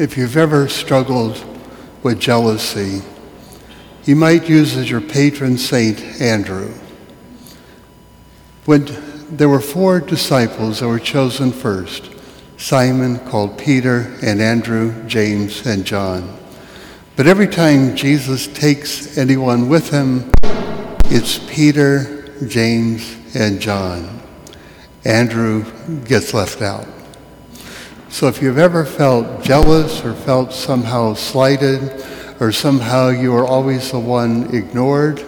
if you've ever struggled with jealousy, you might use as your patron saint Andrew. When there were four disciples that were chosen first Simon, called Peter, and Andrew, James, and John. But every time Jesus takes anyone with him, it's Peter, James, and John. Andrew gets left out. So if you've ever felt jealous or felt somehow slighted or somehow you are always the one ignored,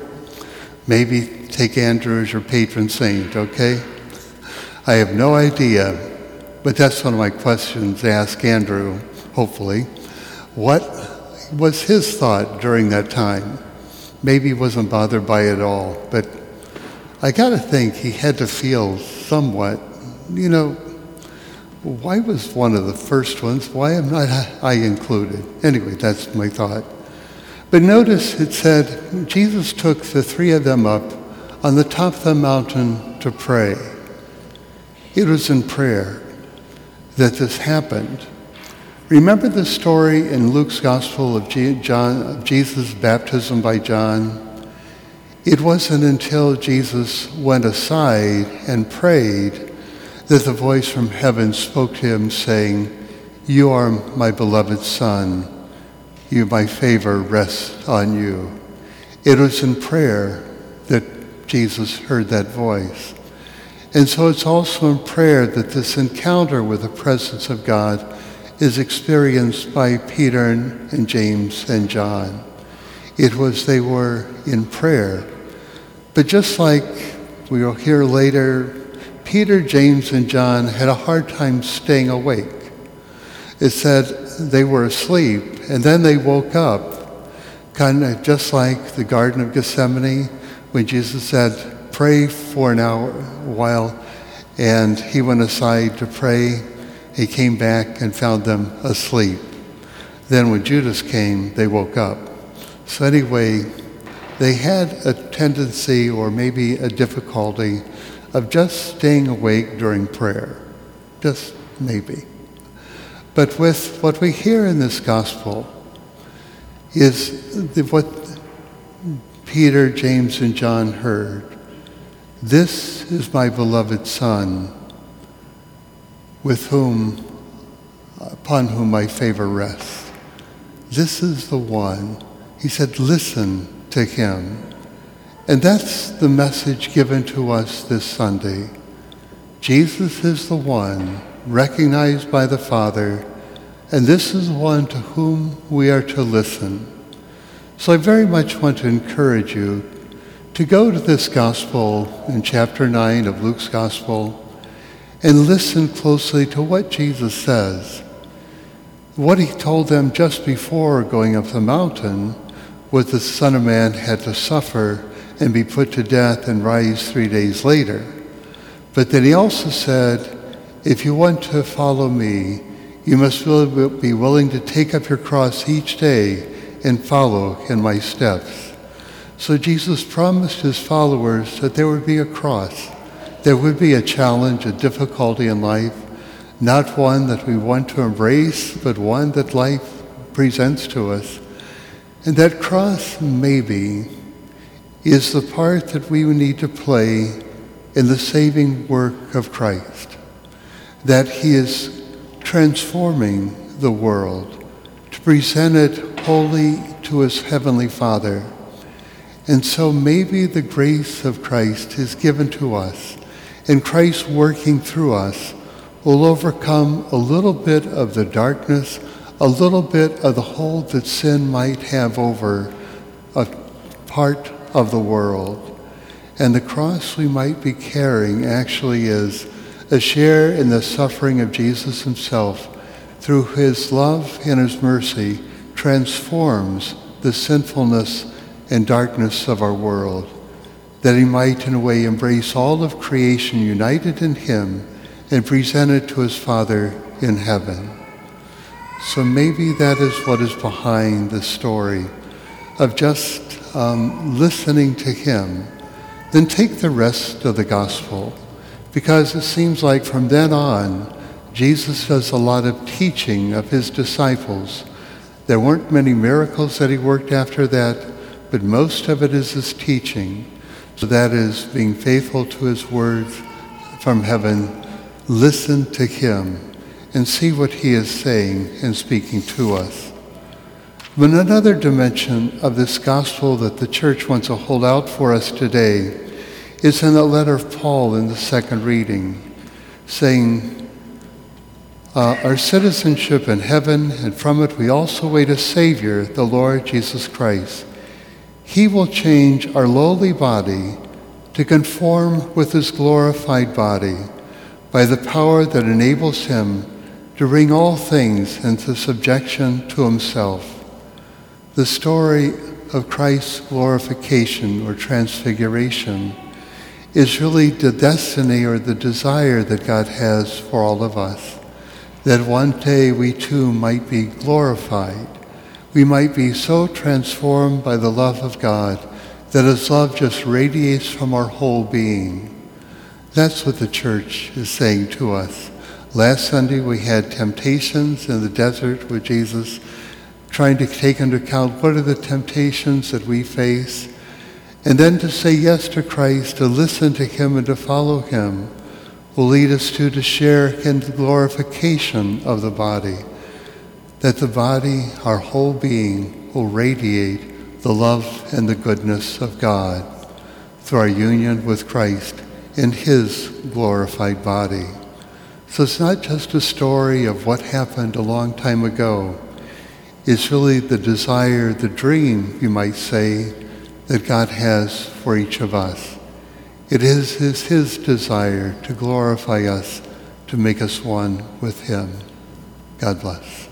maybe take Andrew as your patron saint, okay? I have no idea, but that's one of my questions to ask Andrew, hopefully. What was his thought during that time? Maybe he wasn't bothered by it all, but I got to think he had to feel somewhat, you know, why was one of the first ones? Why am not I included? Anyway, that's my thought. But notice it said Jesus took the three of them up on the top of the mountain to pray. It was in prayer that this happened. Remember the story in Luke's Gospel of, John, of Jesus' baptism by John? It wasn't until Jesus went aside and prayed that the voice from heaven spoke to him, saying, You are my beloved Son. You, my favor rests on you. It was in prayer that Jesus heard that voice. And so it's also in prayer that this encounter with the presence of God is experienced by Peter and James and John. It was they were in prayer. But just like we will hear later, Peter, James, and John had a hard time staying awake. It said they were asleep, and then they woke up, kind of just like the Garden of Gethsemane when Jesus said, pray for an hour, while, and he went aside to pray. He came back and found them asleep. Then when Judas came, they woke up. So anyway, they had a tendency or maybe a difficulty of just staying awake during prayer. Just maybe. But with what we hear in this gospel is the, what Peter, James, and John heard this is my beloved Son, with whom, upon whom my favor rests. This is the one. He said, listen to him. And that's the message given to us this Sunday. Jesus is the one recognized by the Father, and this is the one to whom we are to listen. So I very much want to encourage you to go to this gospel in chapter 9 of Luke's gospel and listen closely to what Jesus says. What he told them just before going up the mountain was the Son of Man had to suffer and be put to death and rise three days later. But then he also said, if you want to follow me, you must be willing to take up your cross each day and follow in my steps. So Jesus promised his followers that there would be a cross. There would be a challenge, a difficulty in life, not one that we want to embrace, but one that life presents to us. And that cross, maybe, is the part that we need to play in the saving work of Christ. That he is transforming the world to present it wholly to his heavenly Father and so maybe the grace of Christ is given to us, and Christ working through us will overcome a little bit of the darkness, a little bit of the hold that sin might have over a part of the world. And the cross we might be carrying actually is a share in the suffering of Jesus himself through his love and his mercy transforms the sinfulness and darkness of our world, that he might in a way embrace all of creation united in him and present it to his Father in heaven. So maybe that is what is behind the story of just um, listening to him. Then take the rest of the gospel, because it seems like from then on, Jesus does a lot of teaching of his disciples. There weren't many miracles that he worked after that, but most of it is his teaching. So that is being faithful to his words from heaven. Listen to him and see what he is saying and speaking to us. But another dimension of this gospel that the church wants to hold out for us today is in the letter of Paul in the second reading, saying, uh, Our citizenship in heaven, and from it we also wait a Savior, the Lord Jesus Christ. He will change our lowly body to conform with his glorified body by the power that enables him to bring all things into subjection to himself. The story of Christ's glorification or transfiguration is really the destiny or the desire that God has for all of us. That one day we too might be glorified. We might be so transformed by the love of God that His love just radiates from our whole being. That's what the church is saying to us. Last Sunday we had temptations in the desert with Jesus trying to take into account what are the temptations that we face, and then to say yes to Christ, to listen to Him and to follow Him, will lead us to to share in the glorification of the body, that the body, our whole being, will radiate the love and the goodness of God through our union with Christ in His glorified body. So it's not just a story of what happened a long time ago is really the desire, the dream, you might say, that God has for each of us. It is his, his desire to glorify us, to make us one with him. God bless.